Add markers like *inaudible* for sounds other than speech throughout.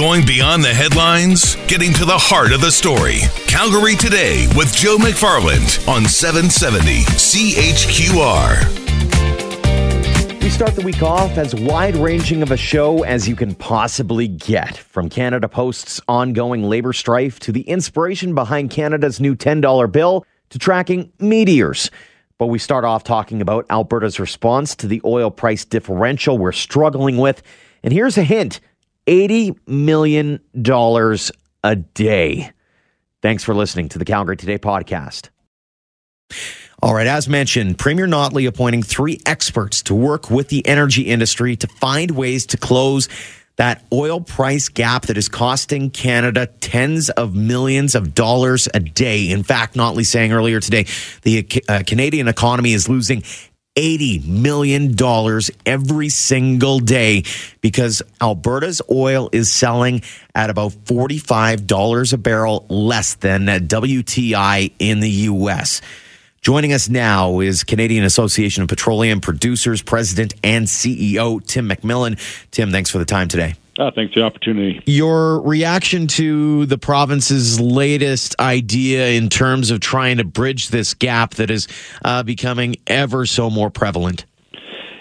Going beyond the headlines, getting to the heart of the story. Calgary Today with Joe McFarland on 770 CHQR. We start the week off as wide ranging of a show as you can possibly get. From Canada Post's ongoing labor strife to the inspiration behind Canada's new $10 bill to tracking meteors. But we start off talking about Alberta's response to the oil price differential we're struggling with. And here's a hint $80 million a day. Thanks for listening to the Calgary Today podcast. All right, as mentioned, Premier Notley appointing three experts to work with the energy industry to find ways to close that oil price gap that is costing Canada tens of millions of dollars a day. In fact, Notley saying earlier today, the uh, Canadian economy is losing $80 million every single day because Alberta's oil is selling at about $45 a barrel less than WTI in the U.S. Joining us now is Canadian Association of Petroleum Producers President and CEO Tim McMillan. Tim, thanks for the time today. Oh, thanks for the opportunity. Your reaction to the province's latest idea in terms of trying to bridge this gap that is uh, becoming ever so more prevalent?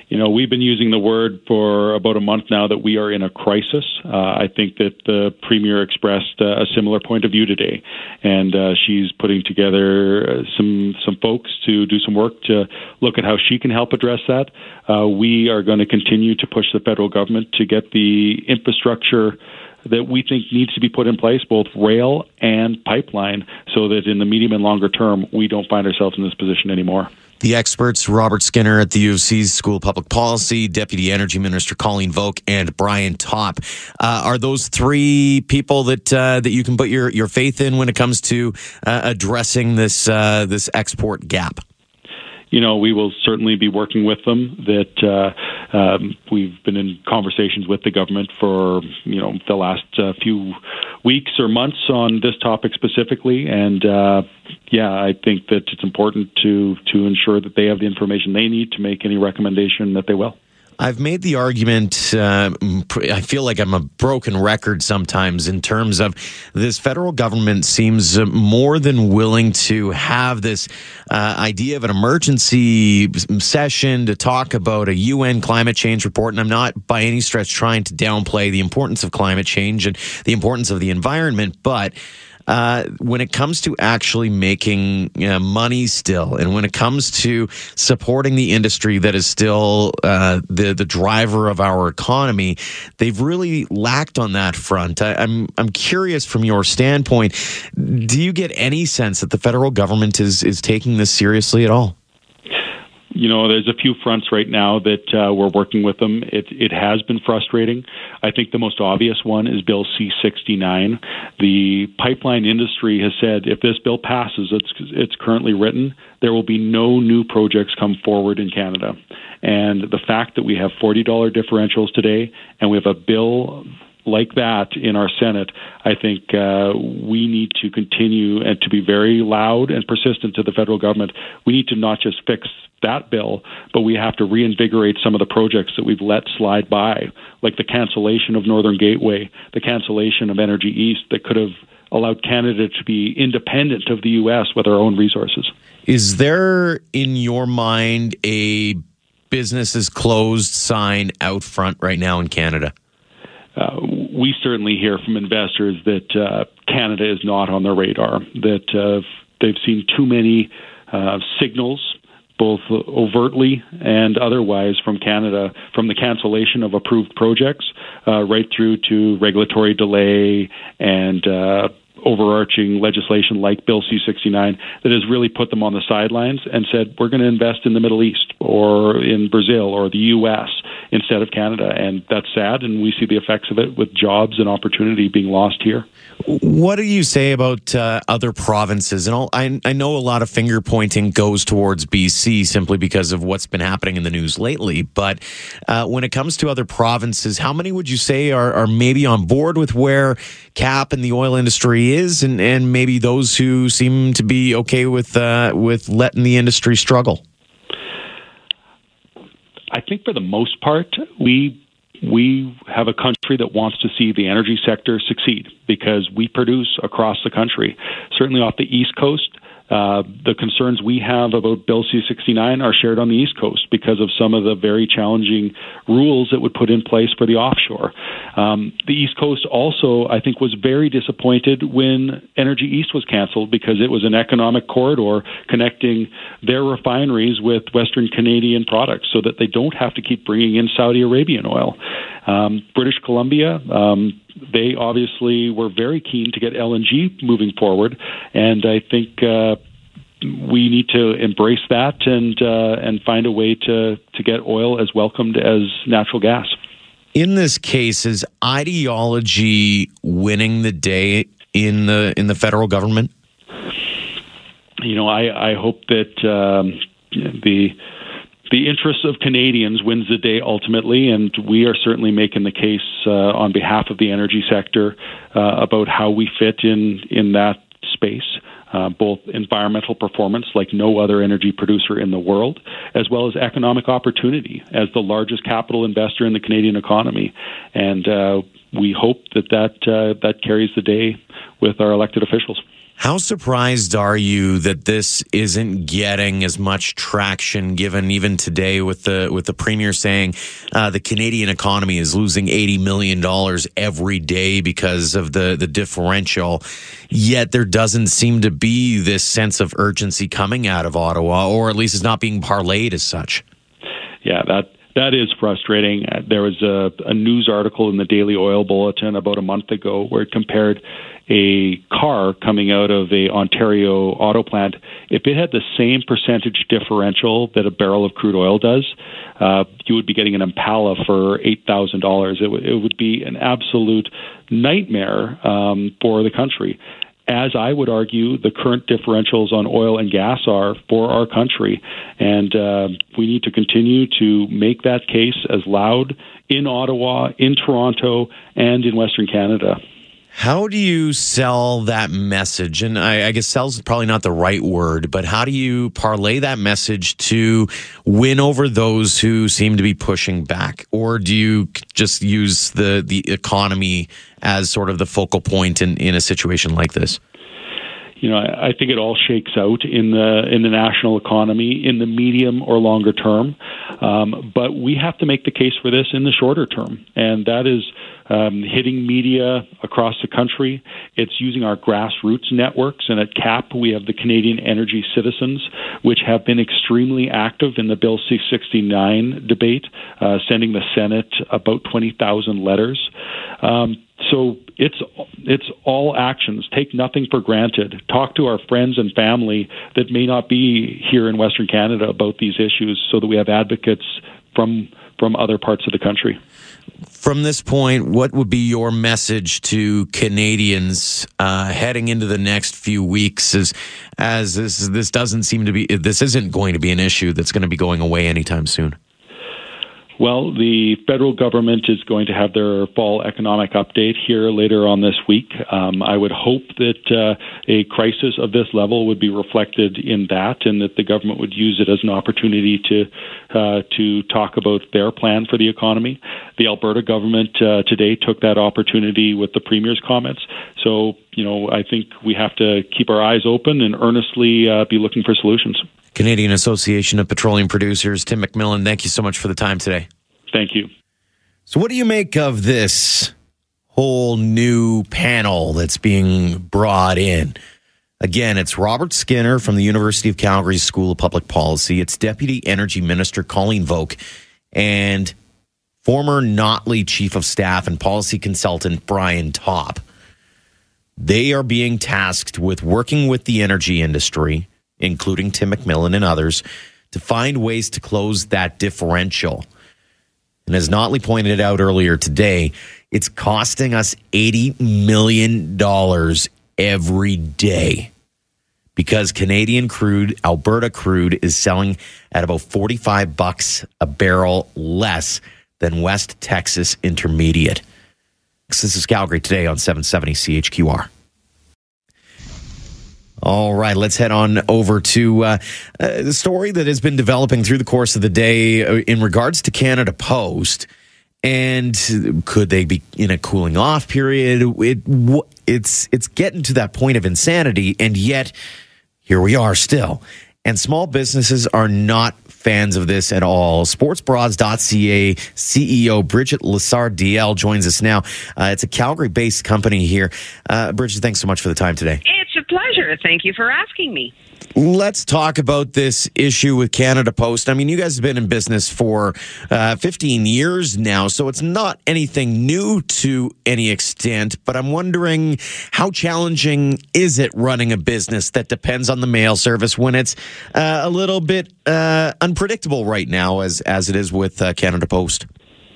You know, we've been using the word for about a month now that we are in a crisis. Uh, I think that the premier expressed uh, a similar point of view today, and uh, she's putting together uh, some some folks to do some work to look at how she can help address that. Uh, we are going to continue to push the federal government to get the infrastructure that we think needs to be put in place, both rail and pipeline, so that in the medium and longer term, we don't find ourselves in this position anymore. The experts, Robert Skinner at the U of C's School of Public Policy, Deputy Energy Minister Coleen Volk, and Brian Topp. Uh, are those three people that uh, that you can put your, your faith in when it comes to uh, addressing this uh, this export gap? You know, we will certainly be working with them. That uh, um, we've been in conversations with the government for you know the last uh, few weeks or months on this topic specifically, and uh, yeah, I think that it's important to to ensure that they have the information they need to make any recommendation that they will. I've made the argument. Uh, I feel like I'm a broken record sometimes in terms of this federal government seems more than willing to have this uh, idea of an emergency session to talk about a UN climate change report. And I'm not by any stretch trying to downplay the importance of climate change and the importance of the environment, but uh, when it comes to actually making you know, money still, and when it comes to supporting the industry that is still uh, the the driver of our economy, they've really lacked on that front. I, I'm I'm curious from your standpoint, do you get any sense that the federal government is is taking this seriously at all? You know, there's a few fronts right now that uh, we're working with them. It, it has been frustrating. I think the most obvious one is Bill C69. The pipeline industry has said if this bill passes, it's, it's currently written, there will be no new projects come forward in Canada. And the fact that we have $40 differentials today and we have a bill like that in our Senate, I think uh, we need to continue and to be very loud and persistent to the federal government. We need to not just fix that bill, but we have to reinvigorate some of the projects that we've let slide by, like the cancellation of Northern Gateway, the cancellation of Energy East that could have allowed Canada to be independent of the U.S. with our own resources. Is there, in your mind, a business is closed sign out front right now in Canada? Uh, we certainly hear from investors that uh, Canada is not on their radar, that uh, they've seen too many uh, signals both overtly and otherwise from Canada, from the cancellation of approved projects uh, right through to regulatory delay and uh, overarching legislation like Bill C 69 that has really put them on the sidelines and said, we're going to invest in the Middle East or in Brazil or the U.S. instead of Canada. And that's sad, and we see the effects of it with jobs and opportunity being lost here. What do you say about uh, other provinces? And I, I know a lot of finger pointing goes towards BC simply because of what's been happening in the news lately. But uh, when it comes to other provinces, how many would you say are, are maybe on board with where CAPP and the oil industry is, and, and maybe those who seem to be okay with uh, with letting the industry struggle? Think for the most part, we we have a country that wants to see the energy sector succeed because we produce across the country. Certainly off the East Coast, uh, the concerns we have about Bill C 69 are shared on the East Coast because of some of the very challenging rules that would put in place for the offshore. Um, the East Coast also, I think, was very disappointed when Energy East was canceled because it was an economic corridor connecting their refineries with Western Canadian products so that they don't have to keep bringing in Saudi Arabian oil. Um, British Columbia, um, they obviously were very keen to get LNG moving forward, and I think uh, we need to embrace that and uh, and find a way to to get oil as welcomed as natural gas. In this case, is ideology winning the day in the in the federal government? You know, I I hope that um, the the interests of Canadians wins the day ultimately, and we are certainly making the case uh, on behalf of the energy sector uh, about how we fit in in that space. Uh, both environmental performance, like no other energy producer in the world, as well as economic opportunity as the largest capital investor in the Canadian economy. And uh, we hope that that, uh, that carries the day with our elected officials. How surprised are you that this isn't getting as much traction? Given even today, with the with the premier saying uh, the Canadian economy is losing eighty million dollars every day because of the the differential, yet there doesn't seem to be this sense of urgency coming out of Ottawa, or at least it's not being parlayed as such. Yeah, that that is frustrating. There was a, a, news article in the Daily Oil Bulletin about a month ago where it compared a car coming out of a Ontario auto plant, if it had the same percentage differential that a barrel of crude oil does, uh, you would be getting an Impala for eight thousand dollars. It, w- it would be an absolute nightmare um, for the country. As I would argue, the current differentials on oil and gas are for our country, and uh, we need to continue to make that case as loud in Ottawa, in Toronto, and in Western Canada. How do you sell that message? And I, I guess "sells" is probably not the right word, but how do you parlay that message to win over those who seem to be pushing back? Or do you just use the, the economy as sort of the focal point in, in a situation like this? you know, I think it all shakes out in the in the national economy in the medium or longer term. Um, but we have to make the case for this in the shorter term, and that is um, hitting media across the country. It's using our grassroots networks, and at CAPP we have the Canadian Energy Citizens, which have been extremely active in the Bill C-69 debate, uh, sending the Senate about 20,000 letters. Um, so it's it's all actions. Take nothing for granted. Talk to our friends and family that may not be here in Western Canada about these issues, so that we have advocates from from other parts of the country. From this point, what would be your message to Canadians uh, heading into the next few weeks? As as this this doesn't seem to be this isn't going to be an issue that's going to be going away anytime soon. Well, the federal government is going to have their fall economic update here later on this week. Um, I would hope that uh, a crisis of this level would be reflected in that, and that the government would use it as an opportunity to uh, to talk about their plan for the economy. The Alberta government uh, today took that opportunity with the premier's comments. So, you know, I think we have to keep our eyes open and earnestly uh, be looking for solutions. Canadian Association of Petroleum Producers, Tim McMillan, thank you so much for the time today. Thank you. So, what do you make of this whole new panel that's being brought in? Again, it's Robert Skinner from the University of Calgary School of Public Policy. It's Deputy Energy Minister Coleen Volk and former Notley Chief of Staff and Policy Consultant Brian Topp. They are being tasked with working with the energy industry including Tim McMillan and others, to find ways to close that differential. And as Notley pointed out earlier today, it's costing us $80 million every day because Canadian crude, Alberta crude, is selling at about 45 bucks a barrel less than West Texas Intermediate. This is Calgary today on 770 CHQR. All right, let's head on over to uh, uh, the story that has been developing through the course of the day uh, in regards to Canada Post And could they be in a cooling off period? It, it's it's getting to that point of insanity, and yet here we are still. And small businesses are not fans of this at all. Sportsbras.ca CEO Bridget Lessard-Deyell joins us now. Uh, it's a Calgary based company here. Uh, Bridget, thanks so much for the time today. It's a pleasure. Thank you for asking me. Let's talk about this issue with Canada Post. I mean, you guys have been in business for uh, 15 years now, so it's not anything new to any extent. But I'm wondering how challenging is it running a business that depends on the mail service when it's uh, a little bit uh, unpredictable right now, as as it is with uh, Canada Post?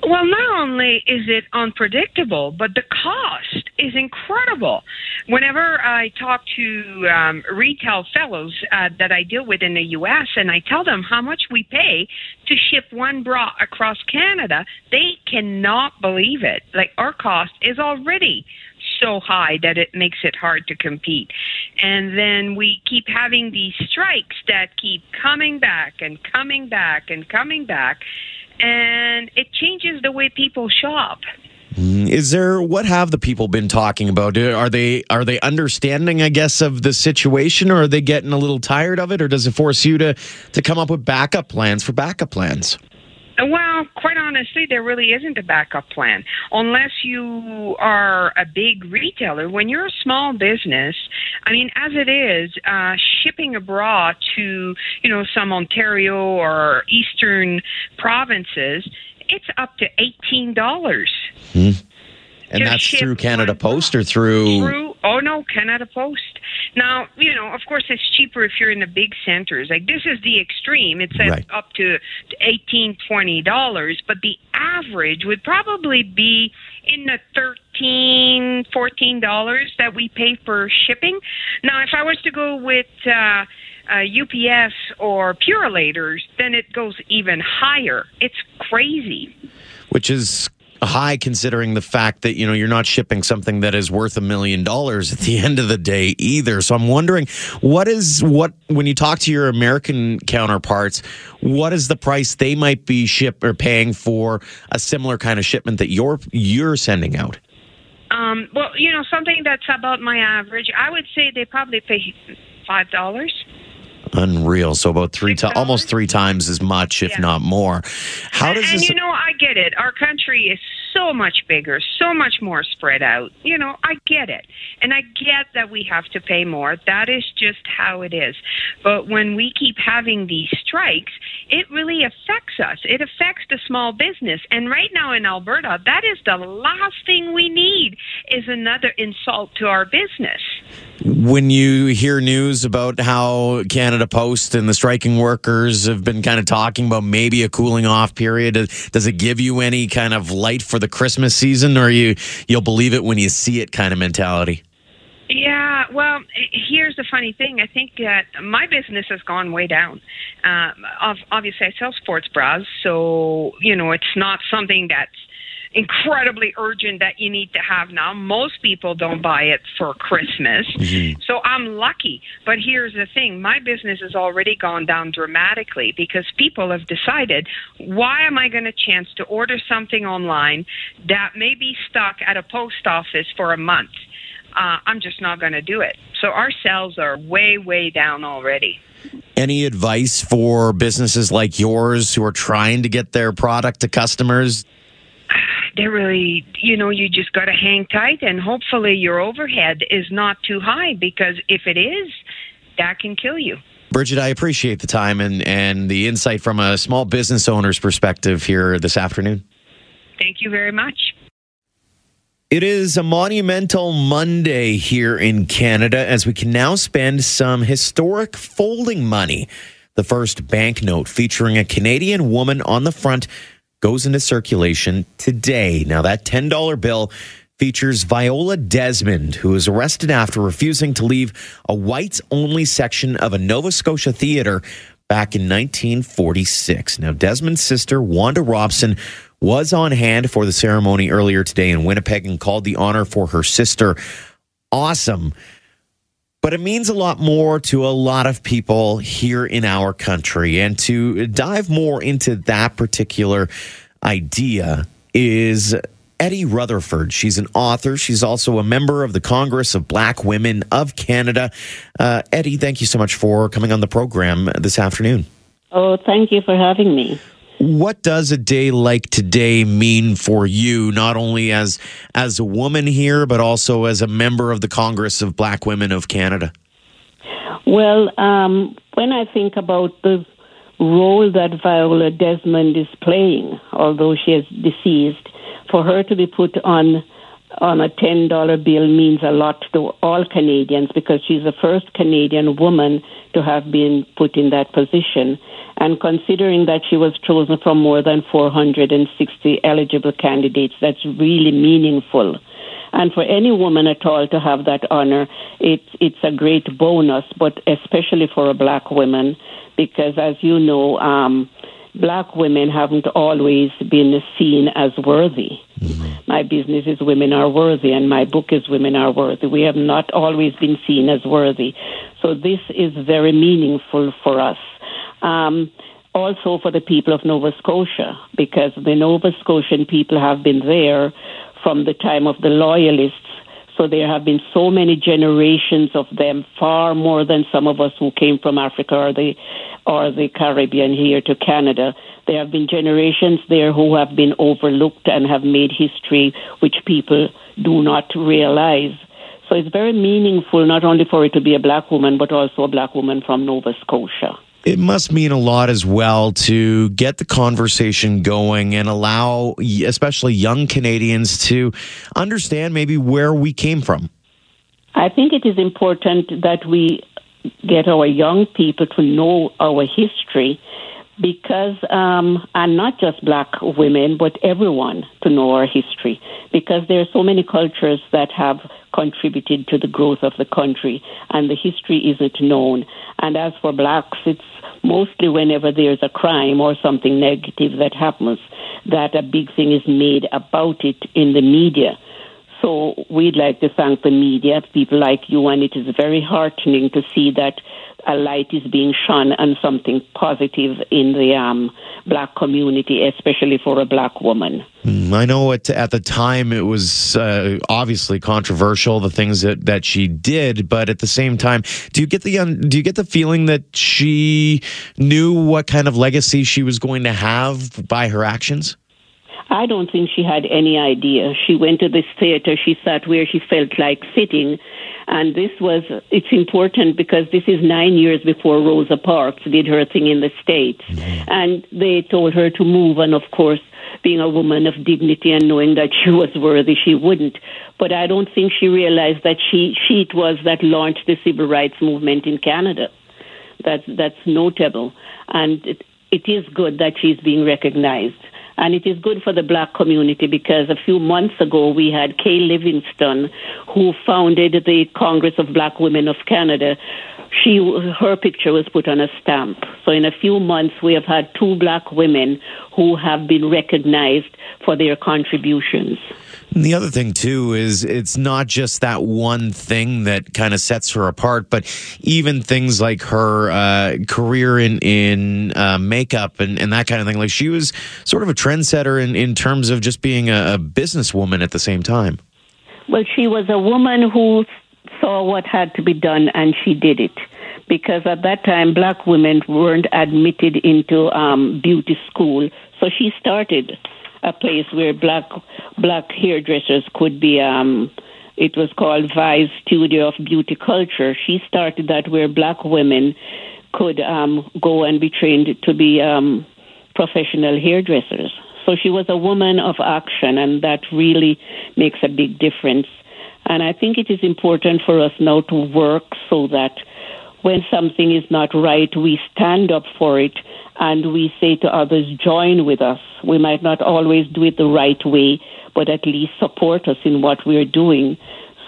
Well, not only is it unpredictable, but the cost is incredible. Whenever I talk to um, retail fellows uh, that I deal with in the U.S. and I tell them how much we pay to ship one bra across Canada, they cannot believe it. Like our cost is already so high that it makes it hard to compete. And then we keep having these strikes that keep coming back and coming back and coming back and it changes the way people shop. Mm, is there what have the people been talking about? Are they are they understanding, I guess, of the situation, or are they getting a little tired of it, or does it force you to to come up with backup plans for backup plans? Well, quite honestly, there really isn't a backup plan unless you are a big retailer. When you're a small business, I mean, as it is, uh, shipping abroad to you know some Ontario or eastern provinces, it's up to eighteen dollars. And that's through Canada Post or through? Through oh no, Canada Post. Now you know, of course, it's cheaper if you're in the big centers. Like this is the extreme. It's right. up to eighteen, twenty dollars, but the average would probably be in the thirteen, fourteen dollars that we pay for shipping. Now, if I was to go with uh, uh, UPS or Purolators, then it goes even higher. It's crazy. Which is high considering the fact that you know you're not shipping something that is worth a million dollars at the *laughs* end of the day either so i'm wondering what is what when you talk to your american counterparts what is the price they might be ship or paying for a similar kind of shipment that you're you're sending out um, well you know something that's about my average i would say they probably pay five dollars Unreal. So about three times, almost three times as much, if yeah. not more. How does and, this? You know, I get it. Our country is so much bigger, so much more spread out. You know, I get it, and I get that we have to pay more. That is just how it is. But when we keep having these strikes, it really affects us. It affects the small business, and right now in Alberta, that is the last thing we need is another insult to our business. When you hear news about how Canada Post and the striking workers have been kind of talking about maybe a cooling off period, does it give you any kind of light for the Christmas season, or you you'll believe it when you see it kind of mentality? Yeah, well, here's the funny thing. I think that my business has gone way down. Um, obviously, I sell sports bras, so you know it's not something that's incredibly urgent that you need to have now. Most people don't buy it for Christmas. Mm-hmm. So I'm lucky. But here's the thing my business has already gone down dramatically because people have decided why am I going to chance to order something online that may be stuck at a post office for a month? Uh, I'm just not going to do it. So our sales are way, way down already. Any advice for businesses like yours who are trying to get their product to customers? They're really, you know, you just got to hang tight and hopefully your overhead is not too high because if it is, that can kill you. Bridget, I appreciate the time and, and the insight from a small business owner's perspective here this afternoon. Thank you very much. It is a monumental Monday here in Canada as we can now spend some historic folding money. The first banknote featuring a Canadian woman on the front goes into circulation today. Now, that $10 bill features Viola Desmond, who was arrested after refusing to leave a whites only section of a Nova Scotia theater back in 1946. Now, Desmond's sister, Wanda Robson, was on hand for the ceremony earlier today in Winnipeg and called the honor for her sister awesome. But it means a lot more to a lot of people here in our country. And to dive more into that particular idea, is Ettie Rutherford. She's an author. She's also a member of the Congress of Black Women of Canada. Uh, Ettie, thank you so much for coming on the program this afternoon. Oh, thank you for having me. What does a day like today mean for you, not only as as a woman here, but also as a member of the Congress of Black Women of Canada? Well, um, when I think about the role that Viola Desmond is playing, although she is deceased, for her to be put on on a ten dollar bill means a lot to all Canadians because she's the first Canadian woman to have been put in that position. And considering that she was chosen from more than 460 eligible candidates, that's really meaningful. And for any woman at all to have that honor, it's it's a great bonus, but especially for a black woman, because as you know, um, black women haven't always been seen as worthy. Mm-hmm. My business is Women Are Worthy, and my book is Women Are Worthy. We have not always been seen as worthy. So this is very meaningful for us. Um, also for the people of Nova Scotia, because the Nova Scotian people have been there from the time of the Loyalists. So there have been so many generations of them, far more than some of us who came from Africa or the or the Caribbean here to Canada. There have been generations there who have been overlooked and have made history which people do not realize. So it's very meaningful not only for it to be a black woman, but also a black woman from Nova Scotia. It must mean a lot as well to get the conversation going and allow, especially young Canadians, to understand maybe where we came from. I think it is important that we get our young people to know our history because, um, and not just black women, but everyone to know our history because there are so many cultures that have contributed to the growth of the country and the history isn't known. And as for blacks, it's mostly whenever there's a crime or something negative that happens that a big thing is made about it in the media. So we'd like to thank the media, people like you, and it is very heartening to see that a light is being shone on something positive in the um, black community, especially for a black woman. Mm, I know at, at the time it was uh, obviously controversial the things that, that she did, but at the same time, do you get the do you get the feeling that she knew what kind of legacy she was going to have by her actions? I don't think she had any idea. She went to this theater, she sat where she felt like sitting. And this was, it's important because this is nine years before Rosa Parks did her thing in the States. Mm-hmm. And they told her to move. And of course, being a woman of dignity and knowing that she was worthy, she wouldn't. But I don't think she realized that she, she it was that launched the civil rights movement in Canada. That's, that's notable. And it, it is good that she's being recognized. And it is good for the black community because a few months ago we had Kay Livingstone, who founded the Congress of Black Women of Canada. She, her picture was put on a stamp. So in a few months we have had two black women who have been recognized for their contributions. And the other thing too is it's not just that one thing that kind of sets her apart, but even things like her uh, career in in uh, makeup and, and that kind of thing. Like she was sort of a trendsetter in, in terms of just being a, a businesswoman at the same time. Well, she was a woman who saw what had to be done and she did it because at that time black women weren't admitted into um, beauty school. So she started a place where black black hairdressers could be. Um, it was called Vi's Studio of Beauty Culture. She started that where black women could um, go and be trained to be um, professional hairdressers. So she was a woman of action, and that really makes a big difference. And I think it is important for us now to work so that when something is not right, we stand up for it and we say to others, join with us. We might not always do it the right way, but at least support us in what we're doing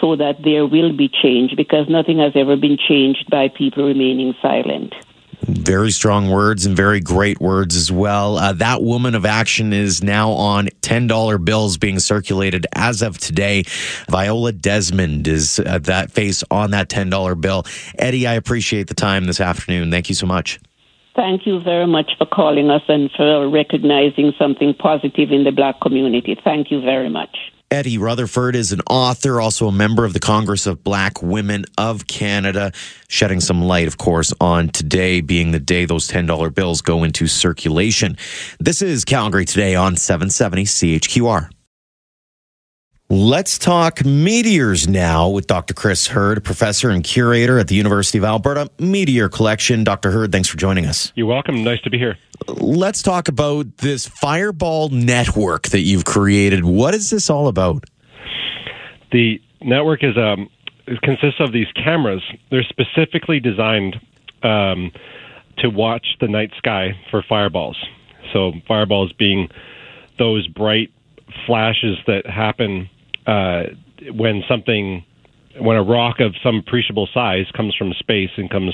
so that there will be change because nothing has ever been changed by people remaining silent. Very strong words and very great words as well. Uh, that woman of action is now on $10 bills being circulated as of today. Viola Desmond is uh, that face on that $10 bill. Ettie, I appreciate the time this afternoon. Thank you so much. Thank you very much for calling us and for recognizing something positive in the black community. Thank you very much. Ettie Rutherford is an author, also a member of the Congress of Black Women of Canada, shedding some light, of course, on today being the day those $10 bills go into circulation. This is Calgary Today on 770 CHQR. Let's talk meteors now with Dr. Chris Herd, professor and curator at the University of Alberta Meteor Collection. Dr. Herd, thanks for joining us. You're welcome. Nice to be here. Let's talk about this Fireball network that you've created. What is this all about? The network is um, it consists of these cameras. They're specifically designed um, to watch the night sky for fireballs. So fireballs being those bright flashes that happen uh, when something, when a rock of some appreciable size comes from space and comes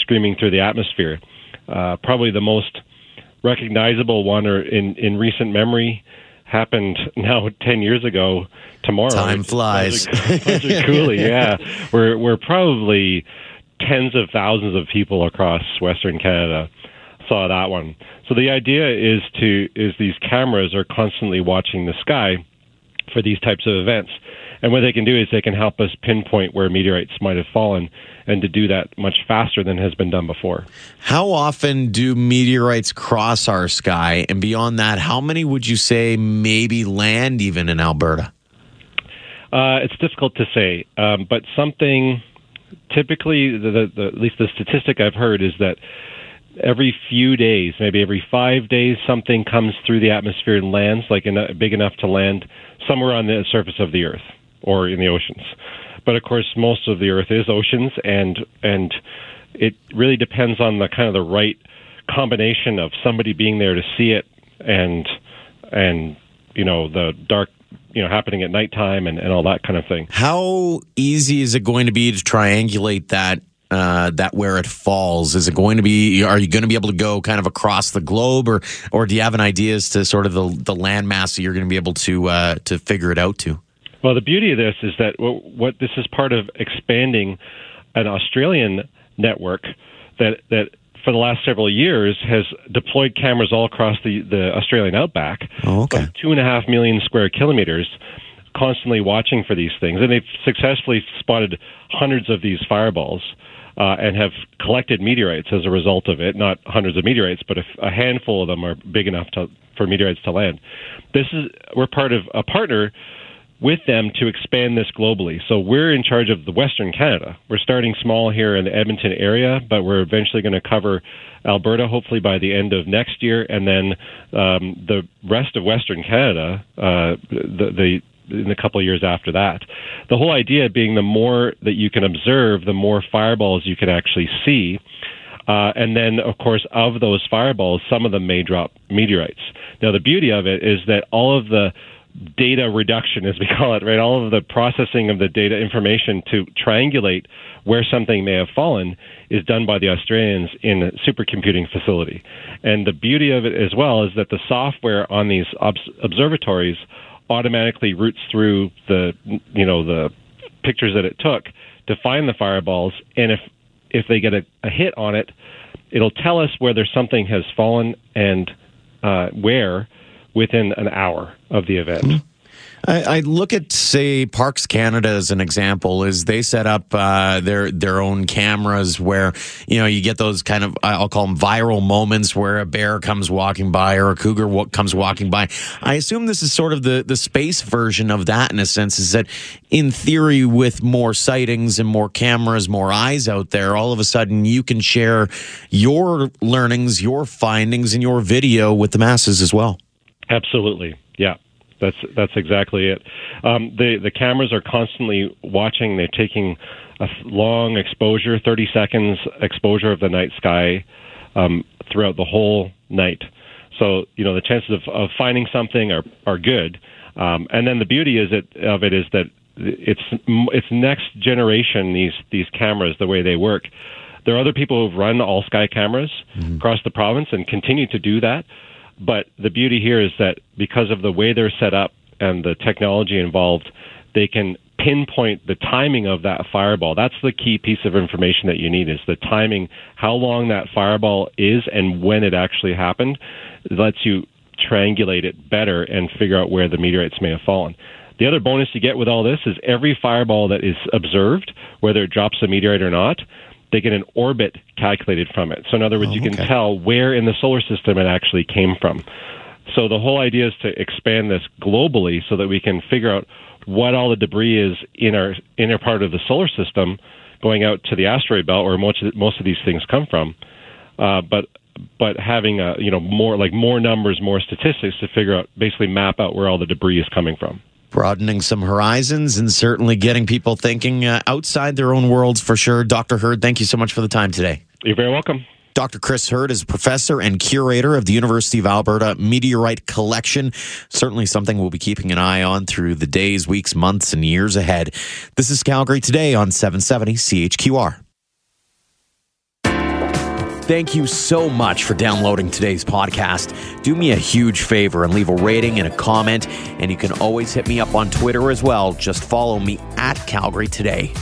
screaming through the atmosphere. Uh, probably the most recognizable one, or in in recent memory, happened *laughs* now 10 years ago tomorrow. Time flies. *laughs* Coulee, yeah. We're, we're probably tens of thousands of people across Western Canada saw that one. So the idea is to is these cameras are constantly watching the sky for these types of events. And what they can do is they can help us pinpoint where meteorites might have fallen and to do that much faster than has been done before. How often do meteorites cross our sky? And beyond that, how many would you say maybe land even in Alberta? Uh, it's difficult to say, um, but something typically, the, the, the, at least the statistic I've heard is that every few days, maybe every five days, something comes through the atmosphere and lands, like in a, big enough to land somewhere on the surface of the Earth or in the oceans. But of course, most of the Earth is oceans, and and it really depends on the kind of the right combination of somebody being there to see it and and you know the dark you know happening at nighttime and, and all that kind of thing. How easy is it going to be to triangulate that uh, that where it falls? Is it going to be? Are you going to be able to go kind of across the globe, or or do you have an idea as to sort of the the landmass that you're going to be able to uh, to figure it out to? Well, the beauty of this is that what, what this is part of expanding an Australian network that that for the last several years has deployed cameras all across the, the Australian outback, oh, okay. two and a half million square kilometers, constantly watching for these things, and they've successfully spotted hundreds of these fireballs. Uh, and have collected meteorites as a result of it. Not hundreds of meteorites, but a, a handful of them are big enough to, for meteorites to land. This is we're part of a partner with them to expand this globally. So we're in charge of the Western Canada. We're starting small here in the Edmonton area, but we're eventually going to cover Alberta, hopefully by the end of next year, and then um, the rest of Western Canada, uh, the, the in a couple of years after that. The whole idea being the more that you can observe, the more fireballs you can actually see. Uh, and then, of course, of those fireballs, some of them may drop meteorites. Now, the beauty of it is that all of the data reduction, as we *laughs* call it, right? All of the processing of the data information to triangulate where something may have fallen is done by the Australians in a supercomputing facility. And the beauty of it as well is that the software on these observatories automatically routes through the, you know, the pictures that it took to find the fireballs. And if if they get a, a hit on it, it'll tell us whether something has fallen and uh, where within an hour of the event. Mm-hmm. I, I, look at, say, Parks Canada as an example. Is they set up uh, their their own cameras where you know you get those kind of I'll call them viral moments where a bear comes walking by or a cougar w- comes walking by. I assume this is sort of the the space version of that in a sense. Is that in theory with more sightings and more cameras, more eyes out there, all of a sudden you can share your learnings, your findings, and your video with the masses as well. Absolutely, yeah. That's that's exactly it. Um, the the cameras are constantly watching. They're taking a long exposure, 30 seconds exposure of the night sky um, throughout the whole night. So you know the chances of, of finding something are are good. Um, and then the beauty is it of it is that it's it's next generation these these cameras the way they work. There are other people who've run all sky cameras mm-hmm. across the province and continue to do that. But the beauty here is that because of the way they're set up and the technology involved, they can pinpoint the timing of that fireball. That's the key piece of information that you need is the timing, how long that fireball is and when it actually happened. Lets you triangulate it better and figure out where the meteorites may have fallen. The other bonus you get with all this is every fireball that is observed, whether it drops a meteorite or not, they get an orbit calculated from it. So, in other words, oh, you can tell where in the solar system it actually came from. So, the whole idea is to expand this globally so that we can figure out what all the debris is in our inner part of the solar system going out to the asteroid belt where most of, most of these things come from. Uh, but but having a you know more like more numbers, more statistics to figure out basically map out where all the debris is coming from. Broadening some horizons and certainly getting people thinking uh, outside their own worlds for sure. Dr. Herd, thank you so much for the time today. You're very welcome. Dr. Chris Herd is a professor and curator of the University of Alberta Meteorite Collection. Certainly something we'll be keeping an eye on through the days, weeks, months, and years ahead. This is Calgary Today on 770 CHQR. Thank you so much for downloading today's podcast. Do me a huge favor and leave a rating and a comment. And you can always hit me up on Twitter as well. Just follow me at Calgary Today.